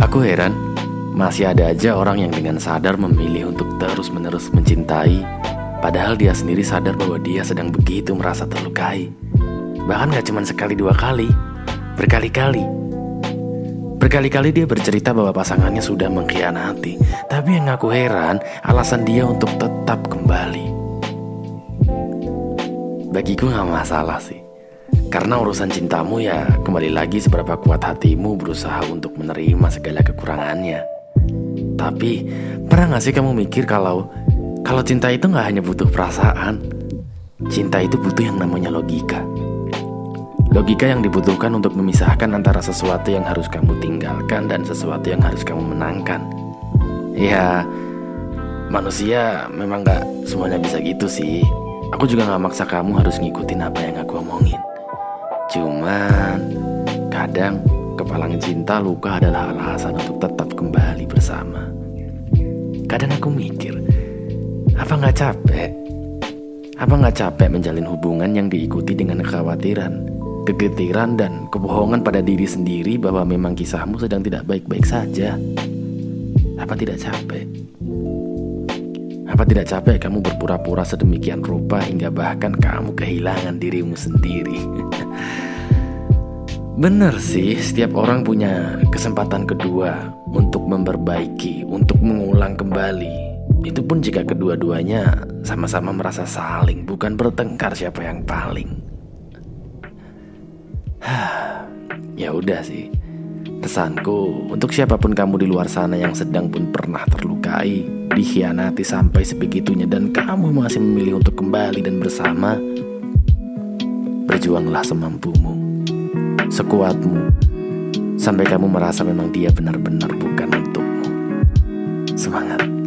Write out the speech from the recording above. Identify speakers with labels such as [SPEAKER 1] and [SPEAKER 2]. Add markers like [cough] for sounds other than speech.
[SPEAKER 1] Aku heran, masih ada aja orang yang dengan sadar memilih untuk terus-menerus mencintai, padahal dia sendiri sadar bahwa dia sedang begitu merasa terlukai. Bahkan gak cuma sekali dua kali, berkali-kali. Berkali-kali dia bercerita bahwa pasangannya sudah mengkhianati, tapi yang aku heran alasan dia untuk tetap kembali. Bagiku gak masalah sih. Karena urusan cintamu ya kembali lagi seberapa kuat hatimu berusaha untuk menerima segala kekurangannya. Tapi pernah gak sih kamu mikir kalau kalau cinta itu gak hanya butuh perasaan, cinta itu butuh yang namanya logika. Logika yang dibutuhkan untuk memisahkan antara sesuatu yang harus kamu tinggalkan dan sesuatu yang harus kamu menangkan. Ya, manusia memang gak semuanya bisa gitu sih. Aku juga gak maksa kamu harus ngikutin apa yang aku omongin. Cuman kadang kepalang cinta luka adalah alasan untuk tetap kembali bersama. Kadang aku mikir, apa nggak capek? Apa nggak capek menjalin hubungan yang diikuti dengan kekhawatiran, kegetiran dan kebohongan pada diri sendiri bahwa memang kisahmu sedang tidak baik-baik saja? Apa tidak capek? Apa tidak capek kamu berpura-pura sedemikian rupa hingga bahkan kamu kehilangan dirimu sendiri? [laughs] Benar sih, setiap orang punya kesempatan kedua untuk memperbaiki, untuk mengulang kembali. Itu pun jika kedua-duanya sama-sama merasa saling, bukan bertengkar siapa yang paling. [sighs] ya udah sih. Pesanku untuk siapa pun kamu di luar sana yang sedang pun pernah terlukai, dikhianati sampai sebegitunya dan kamu masih memilih untuk kembali dan bersama, berjuanglah semampumu, sekuatmu, sampai kamu merasa memang dia benar-benar bukan untukmu. Semangat!